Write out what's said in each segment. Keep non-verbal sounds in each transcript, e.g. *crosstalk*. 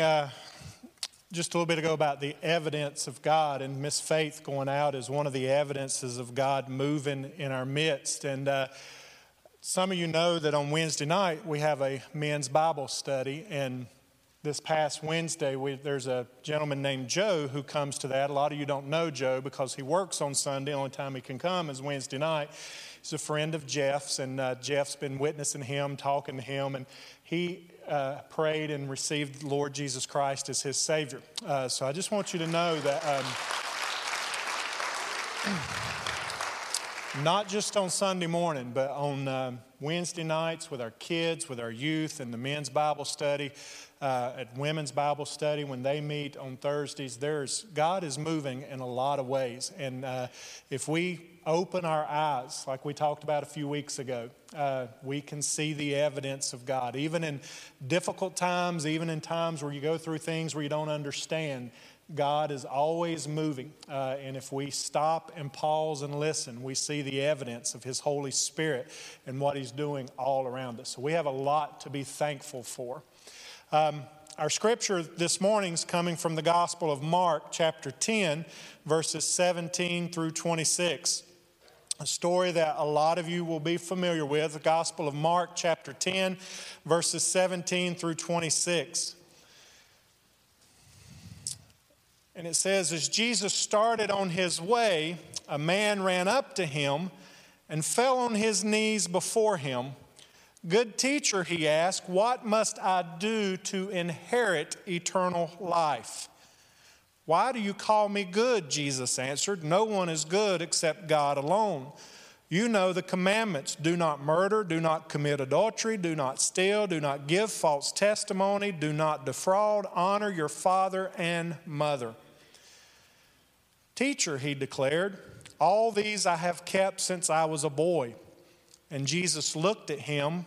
uh, just a little bit ago about the evidence of God, and Miss Faith going out is one of the evidences of God moving in our midst. And uh, some of you know that on Wednesday night we have a men's Bible study, and this past Wednesday, we, there's a gentleman named Joe who comes to that. A lot of you don't know Joe because he works on Sunday. The only time he can come is Wednesday night. He's a friend of Jeff's, and uh, Jeff's been witnessing him, talking to him, and he uh, prayed and received Lord Jesus Christ as his Savior. Uh, so I just want you to know that. Um, not just on Sunday morning, but on um, Wednesday nights with our kids, with our youth, and the men's Bible study uh, at women's Bible study when they meet on Thursdays. There's God is moving in a lot of ways, and uh, if we open our eyes, like we talked about a few weeks ago, uh, we can see the evidence of God. Even in difficult times, even in times where you go through things where you don't understand, God is always moving. Uh, and if we stop and pause and listen, we see the evidence of His Holy Spirit and what He's doing all around us. So we have a lot to be thankful for. Um, our scripture this morning is coming from the Gospel of Mark, chapter 10, verses 17 through 26. A story that a lot of you will be familiar with, the Gospel of Mark, chapter 10, verses 17 through 26. And it says, As Jesus started on his way, a man ran up to him and fell on his knees before him. Good teacher, he asked, what must I do to inherit eternal life? Why do you call me good? Jesus answered. No one is good except God alone. You know the commandments do not murder, do not commit adultery, do not steal, do not give false testimony, do not defraud, honor your father and mother. Teacher, he declared, all these I have kept since I was a boy. And Jesus looked at him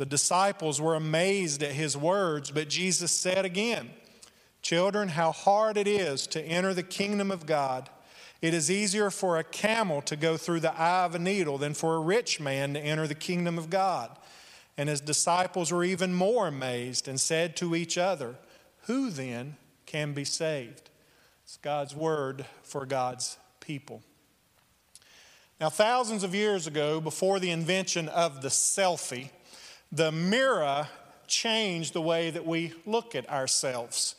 The disciples were amazed at his words, but Jesus said again, Children, how hard it is to enter the kingdom of God. It is easier for a camel to go through the eye of a needle than for a rich man to enter the kingdom of God. And his disciples were even more amazed and said to each other, Who then can be saved? It's God's word for God's people. Now, thousands of years ago, before the invention of the selfie, the mirror changed the way that we look at ourselves.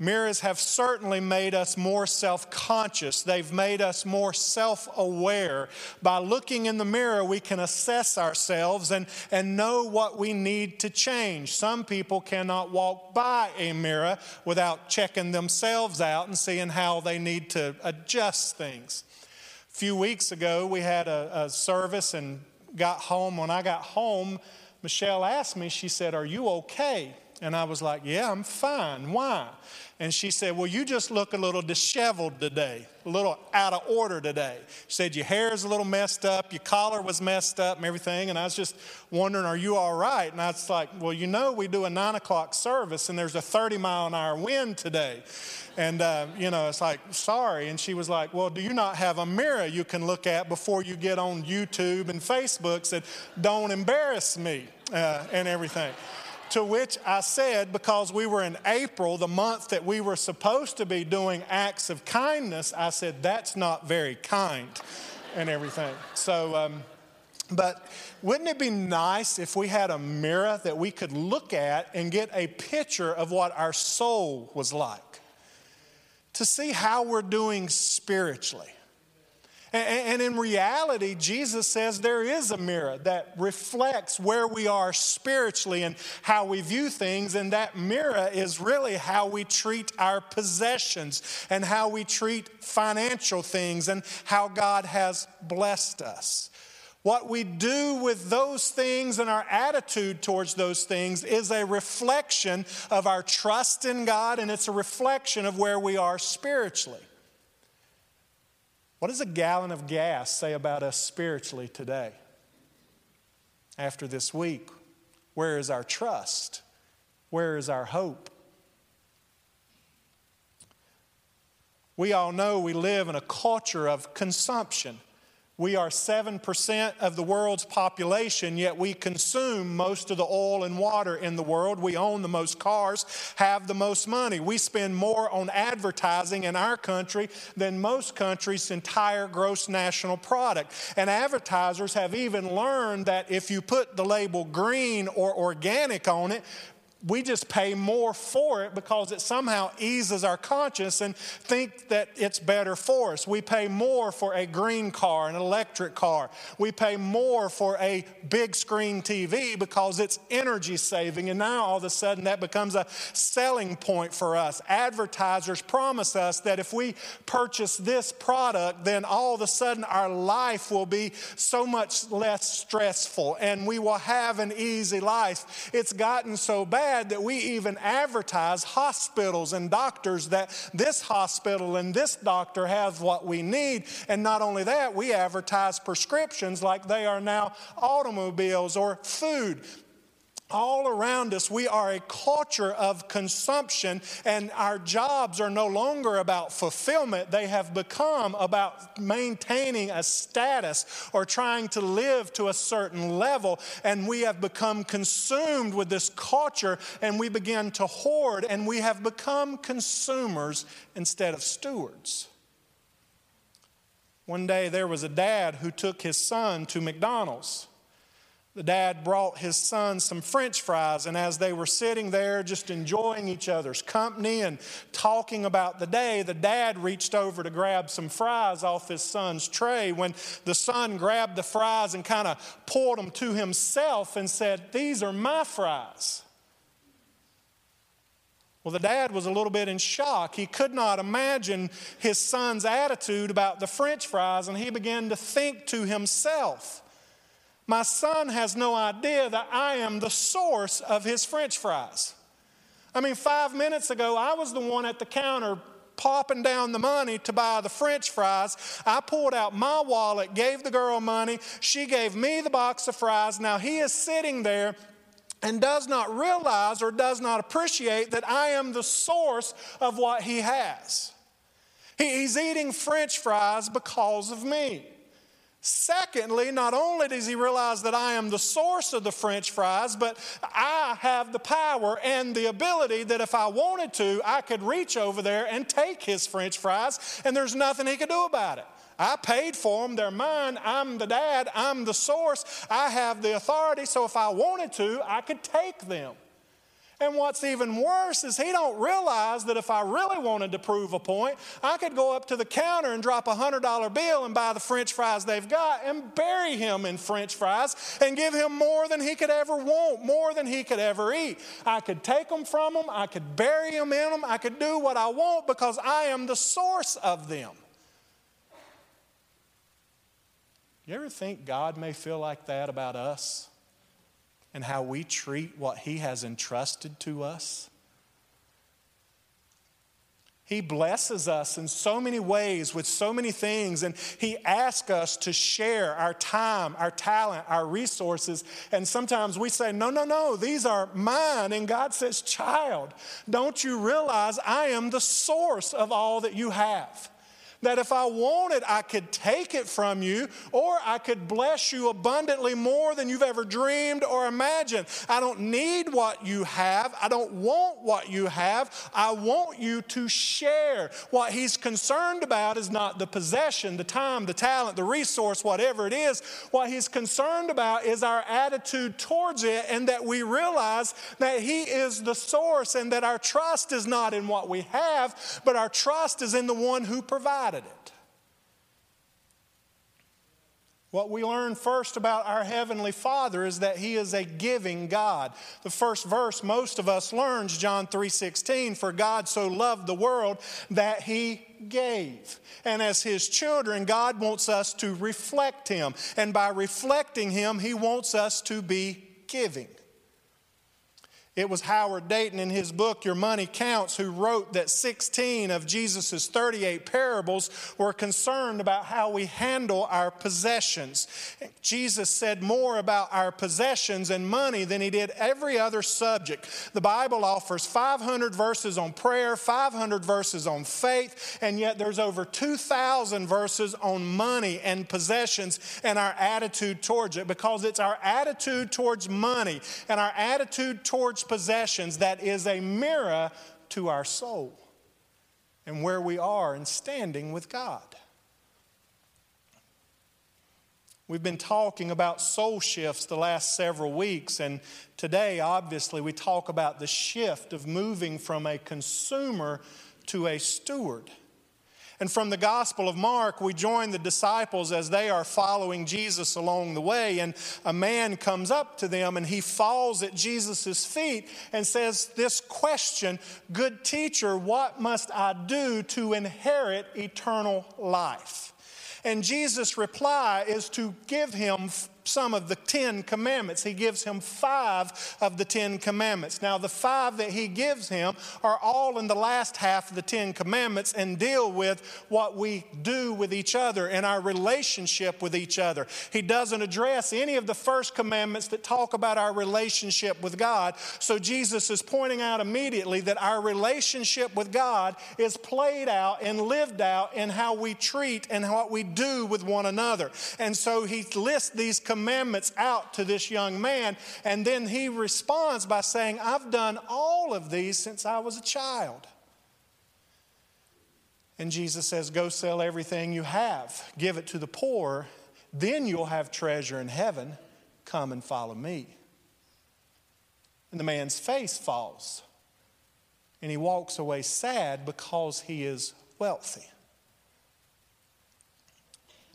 Mirrors have certainly made us more self conscious. They've made us more self aware. By looking in the mirror, we can assess ourselves and, and know what we need to change. Some people cannot walk by a mirror without checking themselves out and seeing how they need to adjust things. A few weeks ago, we had a, a service and got home. When I got home, Michelle asked me, she said, Are you okay? And I was like, Yeah, I'm fine. Why? And she said, Well, you just look a little disheveled today, a little out of order today. She said, Your hair is a little messed up, your collar was messed up, and everything. And I was just wondering, Are you all right? And I was like, Well, you know, we do a nine o'clock service, and there's a 30 mile an hour wind today. And, uh, you know, it's like, Sorry. And she was like, Well, do you not have a mirror you can look at before you get on YouTube and Facebook? Said, Don't embarrass me, uh, and everything. To which I said, because we were in April, the month that we were supposed to be doing acts of kindness, I said, that's not very kind and everything. So, um, but wouldn't it be nice if we had a mirror that we could look at and get a picture of what our soul was like? To see how we're doing spiritually. And in reality, Jesus says there is a mirror that reflects where we are spiritually and how we view things. And that mirror is really how we treat our possessions and how we treat financial things and how God has blessed us. What we do with those things and our attitude towards those things is a reflection of our trust in God and it's a reflection of where we are spiritually. What does a gallon of gas say about us spiritually today? After this week, where is our trust? Where is our hope? We all know we live in a culture of consumption. We are 7% of the world's population, yet we consume most of the oil and water in the world. We own the most cars, have the most money. We spend more on advertising in our country than most countries' entire gross national product. And advertisers have even learned that if you put the label green or organic on it, we just pay more for it because it somehow eases our conscience and think that it's better for us. We pay more for a green car, an electric car. We pay more for a big screen TV because it's energy saving. And now all of a sudden that becomes a selling point for us. Advertisers promise us that if we purchase this product, then all of a sudden our life will be so much less stressful and we will have an easy life. It's gotten so bad that we even advertise hospitals and doctors that this hospital and this doctor has what we need. And not only that, we advertise prescriptions like they are now automobiles or food all around us, we are a culture of consumption, and our jobs are no longer about fulfillment. They have become about maintaining a status or trying to live to a certain level. And we have become consumed with this culture, and we begin to hoard, and we have become consumers instead of stewards. One day, there was a dad who took his son to McDonald's the dad brought his son some french fries, and as they were sitting there just enjoying each other's company and talking about the day, the dad reached over to grab some fries off his son's tray. When the son grabbed the fries and kind of poured them to himself and said, These are my fries. Well, the dad was a little bit in shock. He could not imagine his son's attitude about the french fries, and he began to think to himself, my son has no idea that I am the source of his french fries. I mean, five minutes ago, I was the one at the counter popping down the money to buy the french fries. I pulled out my wallet, gave the girl money. She gave me the box of fries. Now he is sitting there and does not realize or does not appreciate that I am the source of what he has. He's eating french fries because of me. Secondly, not only does he realize that I am the source of the french fries, but I have the power and the ability that if I wanted to, I could reach over there and take his french fries, and there's nothing he could do about it. I paid for them, they're mine, I'm the dad, I'm the source, I have the authority, so if I wanted to, I could take them. And what's even worse is he don't realize that if I really wanted to prove a point, I could go up to the counter and drop a $100 bill and buy the french fries they've got and bury him in french fries and give him more than he could ever want, more than he could ever eat. I could take them from him, I could bury him in them, I could do what I want because I am the source of them. You ever think God may feel like that about us? And how we treat what He has entrusted to us. He blesses us in so many ways with so many things, and He asks us to share our time, our talent, our resources. And sometimes we say, No, no, no, these are mine. And God says, Child, don't you realize I am the source of all that you have? That if I wanted, I could take it from you or I could bless you abundantly more than you've ever dreamed or imagined. I don't need what you have. I don't want what you have. I want you to share. What he's concerned about is not the possession, the time, the talent, the resource, whatever it is. What he's concerned about is our attitude towards it and that we realize that he is the source and that our trust is not in what we have, but our trust is in the one who provides it. What we learn first about our Heavenly Father is that He is a giving God. The first verse most of us learns, John 3:16, for God so loved the world that He gave. And as his children, God wants us to reflect him. And by reflecting him, he wants us to be giving. It was Howard Dayton in his book, Your Money Counts, who wrote that 16 of Jesus' 38 parables were concerned about how we handle our possessions. Jesus said more about our possessions and money than he did every other subject. The Bible offers 500 verses on prayer, 500 verses on faith, and yet there's over 2,000 verses on money and possessions and our attitude towards it because it's our attitude towards money and our attitude towards possessions that is a mirror to our soul and where we are in standing with God. We've been talking about soul shifts the last several weeks, and today, obviously, we talk about the shift of moving from a consumer to a steward. And from the Gospel of Mark, we join the disciples as they are following Jesus along the way. And a man comes up to them and he falls at Jesus' feet and says, This question, good teacher, what must I do to inherit eternal life? And Jesus' reply is to give him some of the Ten Commandments. He gives him five of the Ten Commandments. Now, the five that he gives him are all in the last half of the Ten Commandments and deal with what we do with each other and our relationship with each other. He doesn't address any of the first commandments that talk about our relationship with God. So, Jesus is pointing out immediately that our relationship with God is played out and lived out in how we treat and what we do with one another. And so, he lists these commandments commandments out to this young man. And then he responds by saying, I've done all of these since I was a child. And Jesus says, Go sell everything you have, give it to the poor, then you'll have treasure in heaven. Come and follow me. And the man's face falls, and he walks away sad because he is wealthy.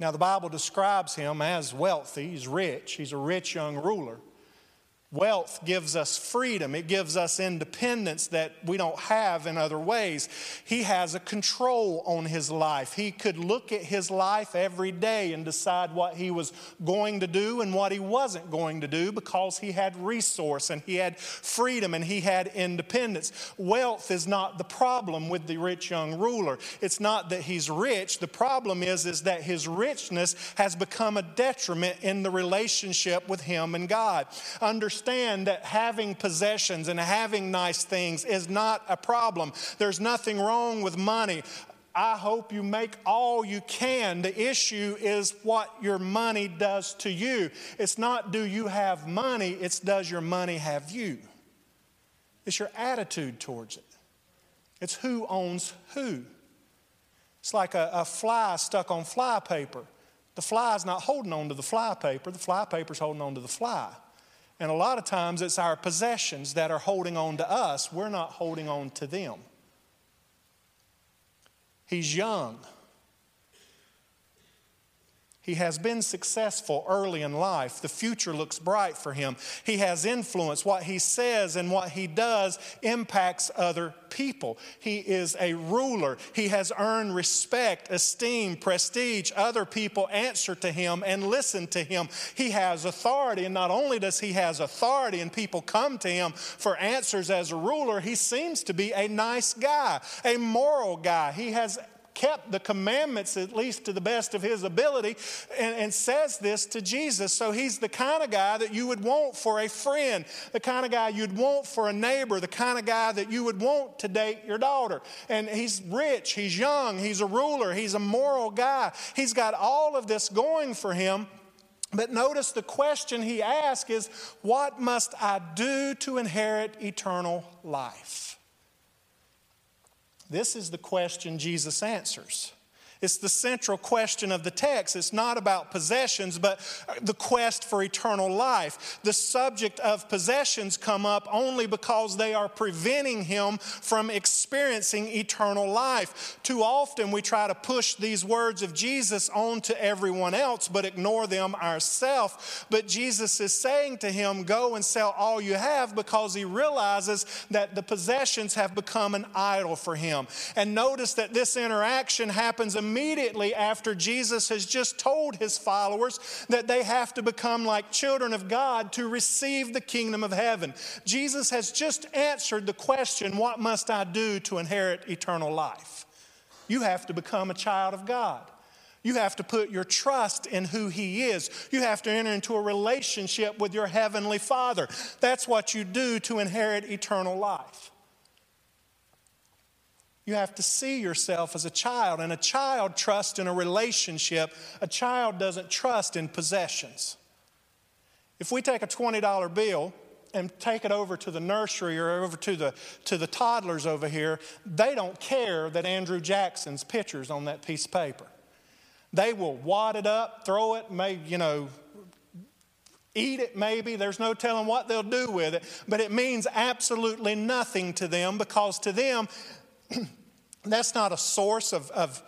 Now, the Bible describes him as wealthy. He's rich. He's a rich young ruler. Wealth gives us freedom. It gives us independence that we don't have in other ways. He has a control on his life. He could look at his life every day and decide what he was going to do and what he wasn't going to do because he had resource and he had freedom and he had independence. Wealth is not the problem with the rich young ruler. It's not that he's rich. The problem is, is that his richness has become a detriment in the relationship with him and God. Understand understand that having possessions and having nice things is not a problem. There's nothing wrong with money. I hope you make all you can. The issue is what your money does to you. It's not do you have money, it's does your money have you. It's your attitude towards it. It's who owns who. It's like a, a fly stuck on fly paper. The fly's not holding on to the fly paper, the fly paper's holding on to the fly. And a lot of times it's our possessions that are holding on to us. We're not holding on to them. He's young. He has been successful early in life. The future looks bright for him. He has influence. What he says and what he does impacts other people. He is a ruler. He has earned respect, esteem, prestige. Other people answer to him and listen to him. He has authority. And not only does he has authority and people come to him for answers as a ruler, he seems to be a nice guy, a moral guy. He has kept the commandments, at least to the best of his ability, and, and, says this to Jesus. So he's the kind of guy that you would want for a friend, the kind of guy you'd want for a neighbor, the kind of guy that you would want to date your daughter. And he's rich, he's young, he's a ruler, he's a moral guy. He's got all of this going for him. But notice the question he asks is, What must I do to inherit eternal life? This is the question Jesus answers. It's the central question of the text. It's not about possessions, but the quest for eternal life. The subject of possessions come up only because they are preventing him from experiencing eternal life. Too often we try to push these words of Jesus on to everyone else, but ignore them ourselves. But Jesus is saying to him, Go and sell all you have because he realizes that the possessions have become an idol for him. And notice that this interaction happens immediately immediately after Jesus has just told his followers that they have to become like children of God to receive the kingdom of heaven. Jesus has just answered the question, What must I do to inherit eternal life? You have to become a child of God. You have to put your trust in who He is. You have to enter into a relationship with your Heavenly Father. That's what you do to inherit eternal life. You have to see yourself as a child, and a child trusts in a relationship. A child doesn't trust in possessions. If we take a $20 bill and take it over to the nursery or over to the, to the toddlers over here, they don't care that Andrew Jackson's picture's on that piece of paper. They will wad it up, throw it, maybe, you know, eat it maybe. There's no telling what they'll do with it, but it means absolutely nothing to them because to them, *clears throat* that's not a source of, of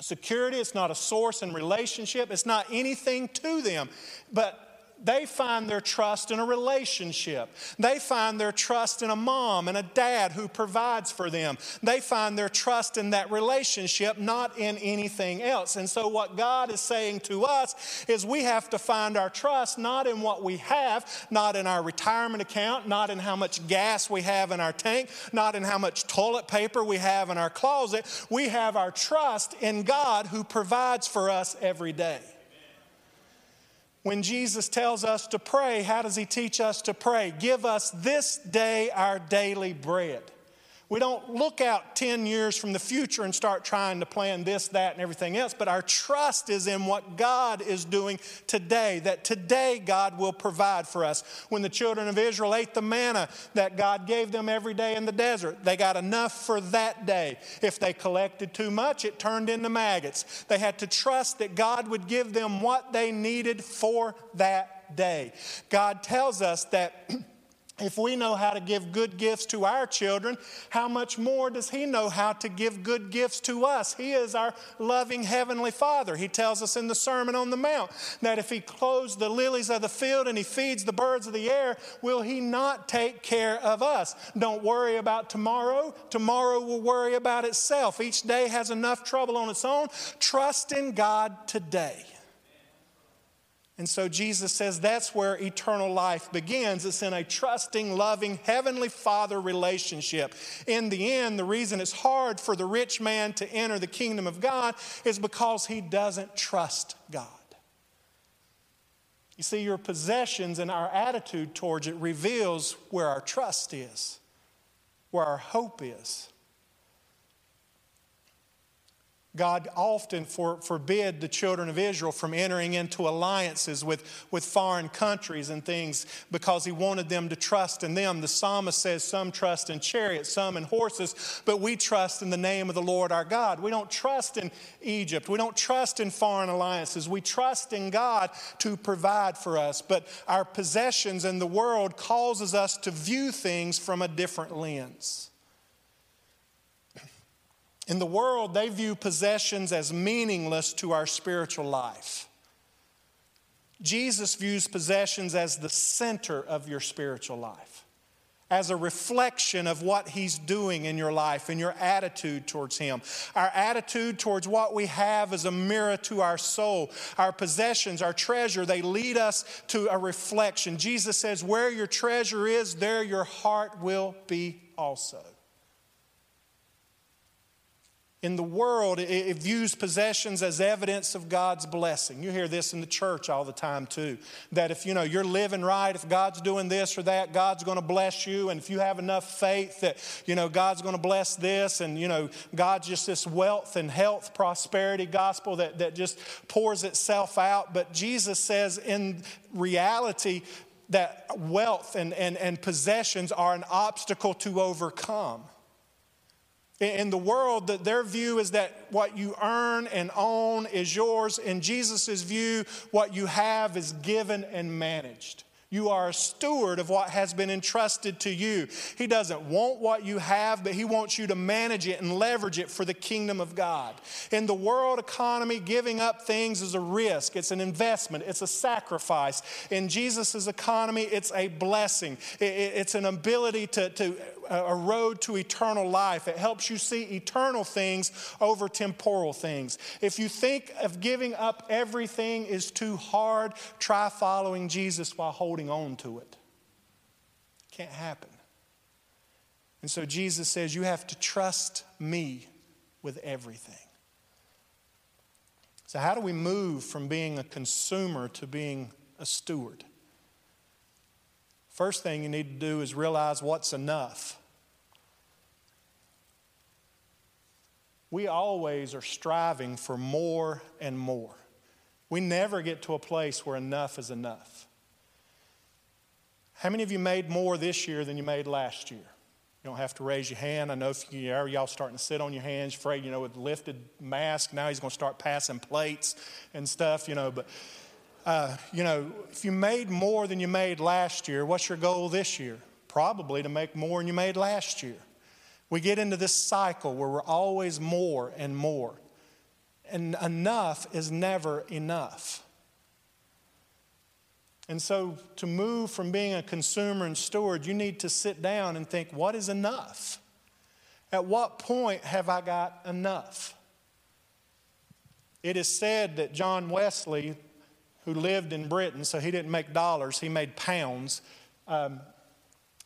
security. It's not a source in relationship. It's not anything to them. But they find their trust in a relationship. They find their trust in a mom and a dad who provides for them. They find their trust in that relationship, not in anything else. And so, what God is saying to us is we have to find our trust not in what we have, not in our retirement account, not in how much gas we have in our tank, not in how much toilet paper we have in our closet. We have our trust in God who provides for us every day. When Jesus tells us to pray, how does he teach us to pray? Give us this day our daily bread. We don't look out 10 years from the future and start trying to plan this, that, and everything else, but our trust is in what God is doing today, that today God will provide for us. When the children of Israel ate the manna that God gave them every day in the desert, they got enough for that day. If they collected too much, it turned into maggots. They had to trust that God would give them what they needed for that day. God tells us that. *clears throat* If we know how to give good gifts to our children, how much more does He know how to give good gifts to us? He is our loving Heavenly Father. He tells us in the Sermon on the Mount that if He clothes the lilies of the field and He feeds the birds of the air, will He not take care of us? Don't worry about tomorrow. Tomorrow will worry about itself. Each day has enough trouble on its own. Trust in God today. And so Jesus says that's where eternal life begins. It's in a trusting, loving, heavenly Father relationship. In the end, the reason it's hard for the rich man to enter the kingdom of God is because he doesn't trust God. You see, your possessions and our attitude towards it reveals where our trust is, where our hope is. God often for, forbid the children of Israel from entering into alliances with, with foreign countries and things because he wanted them to trust in them. The psalmist says, Some trust in chariots, some in horses, but we trust in the name of the Lord our God. We don't trust in Egypt. We don't trust in foreign alliances. We trust in God to provide for us. But our possessions in the world causes us to view things from a different lens. In the world, they view possessions as meaningless to our spiritual life. Jesus views possessions as the center of your spiritual life, as a reflection of what He's doing in your life and your attitude towards Him. Our attitude towards what we have is a mirror to our soul. Our possessions, our treasure, they lead us to a reflection. Jesus says, Where your treasure is, there your heart will be also. In the world, it, views possessions as evidence of God's blessing. You hear this in the church all the time too. That if you know you're living right, if God's doing this or that, God's going to bless you. And if you have enough faith that you know God's going to bless this, and you know God's just this wealth and health, prosperity gospel that, that just pours itself out. But Jesus says in reality that wealth and, and, and possessions are an obstacle to overcome. In the world, that their view is that what you earn and own is yours. In Jesus' view, what you have is given and managed. You are a steward of what has been entrusted to you. He doesn't want what you have, but He wants you to manage it and leverage it for the kingdom of God. In the world economy, giving up things is a risk, it's an investment, it's a sacrifice. In Jesus' economy, it's a blessing, it's an ability to, to a road to eternal life. It helps you see eternal things over temporal things. If you think of giving up everything is too hard, try following Jesus while holding on to it. Can't happen. And so Jesus says, You have to trust me with everything. So, how do we move from being a consumer to being a steward? First thing you need to do is realize what's enough. We always are striving for more and more. We never get to a place where enough is enough. How many of you made more this year than you made last year? You don't have to raise your hand. I know if you are, y'all starting to sit on your hands, afraid, you know, with lifted mask. Now he's going to start passing plates and stuff, you know. But uh, you know, if you made more than you made last year, what's your goal this year? Probably to make more than you made last year. We get into this cycle where we're always more and more. And enough is never enough. And so, to move from being a consumer and steward, you need to sit down and think what is enough? At what point have I got enough? It is said that John Wesley, who lived in Britain, so he didn't make dollars, he made pounds. Um,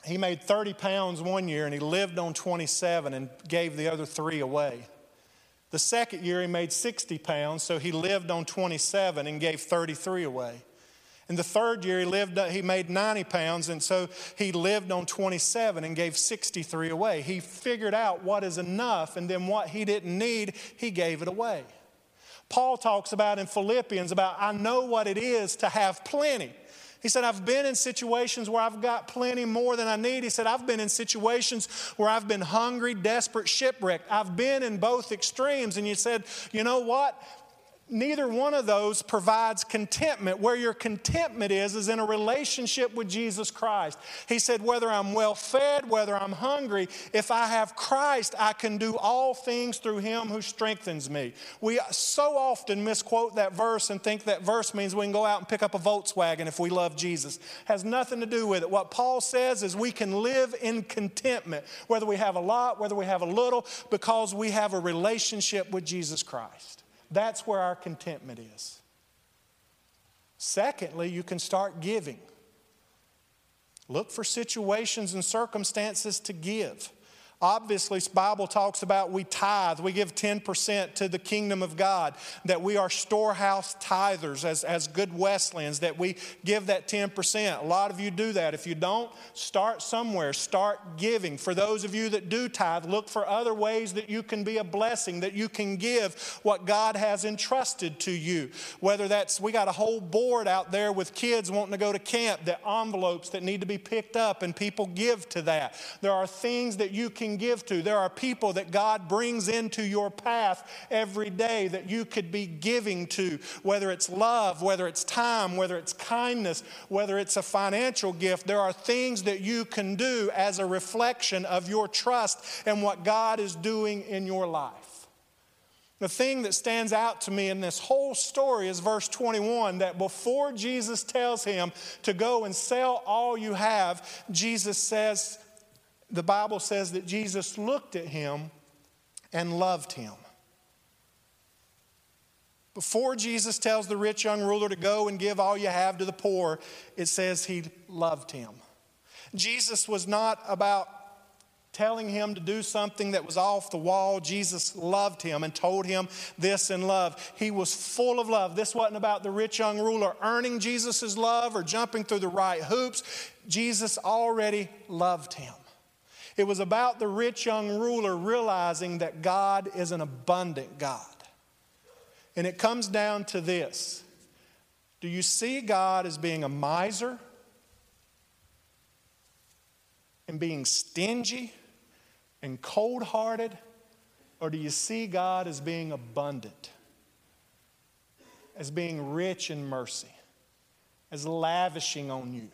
he made 30 pounds one year and he lived on 27 and gave the other three away. The second year he made 60 pounds, so he lived on 27 and gave 33 away. In the third year, he, lived, he made 90 pounds, and so he lived on 27 and gave 63 away. He figured out what is enough, and then what he didn't need, he gave it away. Paul talks about in Philippians about, I know what it is to have plenty. He said, I've been in situations where I've got plenty more than I need. He said, I've been in situations where I've been hungry, desperate, shipwrecked. I've been in both extremes. And you said, you know what? Neither one of those provides contentment. Where your contentment is, is in a relationship with Jesus Christ. He said, whether I'm well fed, whether I'm hungry, if I have Christ, I can do all things through him who strengthens me. We so often misquote that verse and think that verse means we can go out and pick up a Volkswagen if we love Jesus. Has nothing to do with it. What Paul says is we can live in contentment, whether we have a lot, whether we have a little, because we have a relationship with Jesus Christ. That's where our contentment is. Secondly, you can start giving. Look for situations and circumstances to give. Obviously, Bible talks about we tithe, we give 10% to the kingdom of God, that we are storehouse tithers as, as good Wesleyans, that we give that 10%. A lot of you do that. If you don't, start somewhere, start giving. For those of you that do tithe, look for other ways that you can be a blessing, that you can give what God has entrusted to you. Whether that's, we got a whole board out there with kids wanting to go to camp, that envelopes that need to be picked up, and people give to that. There are things that you can can give to. There are people that God brings into your path every day that you could be giving to, whether it's love, whether it's time, whether it's kindness, whether it's a financial gift. There are things that you can do as a reflection of your trust and what God is doing in your life. The thing that stands out to me in this whole story is verse 21 that before Jesus tells him to go and sell all you have, Jesus says, the Bible says that Jesus looked at him and loved him. Before Jesus tells the rich young ruler to go and give all you have to the poor, it says he loved him. Jesus was not about telling him to do something that was off the wall. Jesus loved him and told him this in love. He was full of love. This wasn't about the rich young ruler earning Jesus' love or jumping through the right hoops. Jesus already loved him. It was about the rich young ruler realizing that God is an abundant God. And it comes down to this Do you see God as being a miser and being stingy and cold hearted Or do you see God as being abundant, as being rich in mercy, as lavishing on you?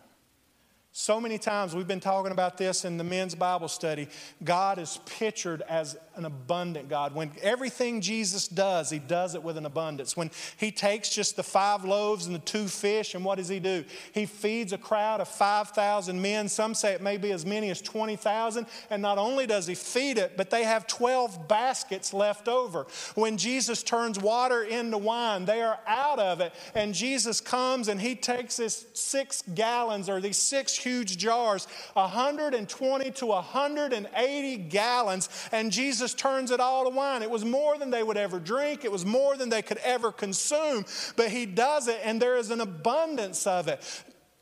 So many times we've been talking about this in the men's Bible study. God is pictured as an abundant God. When everything Jesus does, he does it with an abundance. When he takes just the five loaves and the two fish, and what does he do? He feeds a crowd of 5,000 men. Some say it may be as many as 20,000. And not only does he feed it, but they have 12 baskets left over. When Jesus turns water into wine, they are out of it. And Jesus comes and he takes this six gallons or these six huge jars, 120 to 180 gallons, and Jesus turns it all to wine. It was more than they would ever drink, it was more than they could ever consume, but He does it, and there is an abundance of it.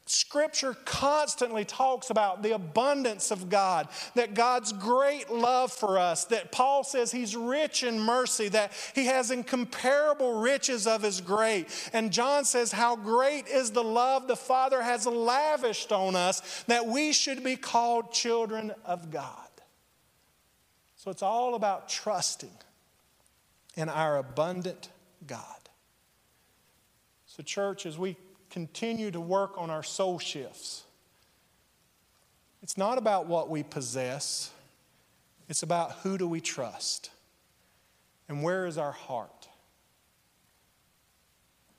Scripture constantly talks about the abundance of God, that God's great love for us, that Paul says He's rich in mercy, that He has incomparable riches of His grace. And John says, How great is the love the Father has lavished on us that we should be called children of God. So it's all about trusting in our abundant God. So, church, as we continue to work on our soul shifts. It's not about what we possess, it's about who do we trust and where is our heart.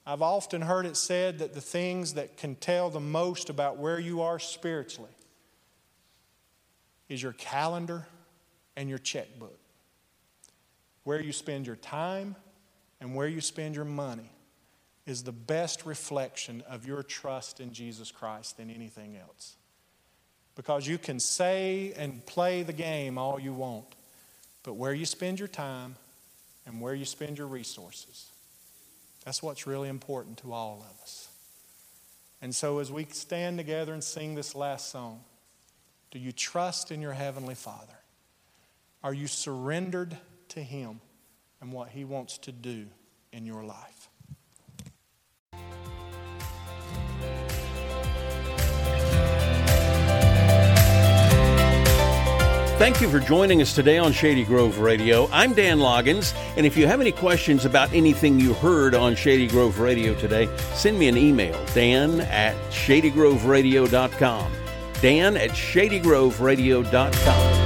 I've often heard it said that the things that can tell the most about where you are spiritually is your calendar and your checkbook. Where you spend your time and where you spend your money is the best reflection of your trust in Jesus Christ than anything else. Because you can say and play the game all you want, but where you spend your time and where you spend your resources, that's what's really important to all of us. And so, as we stand together and sing this last song, do you trust in your Heavenly Father? Are you surrendered to Him and what He wants to do in your life? Thank you for joining us today on Shady Grove Radio. I'm Dan Loggins, and if you have any questions about anything you heard on Shady Grove Radio today, send me an email, dan at shadygroveradio.com. Dan at shadygroveradio.com.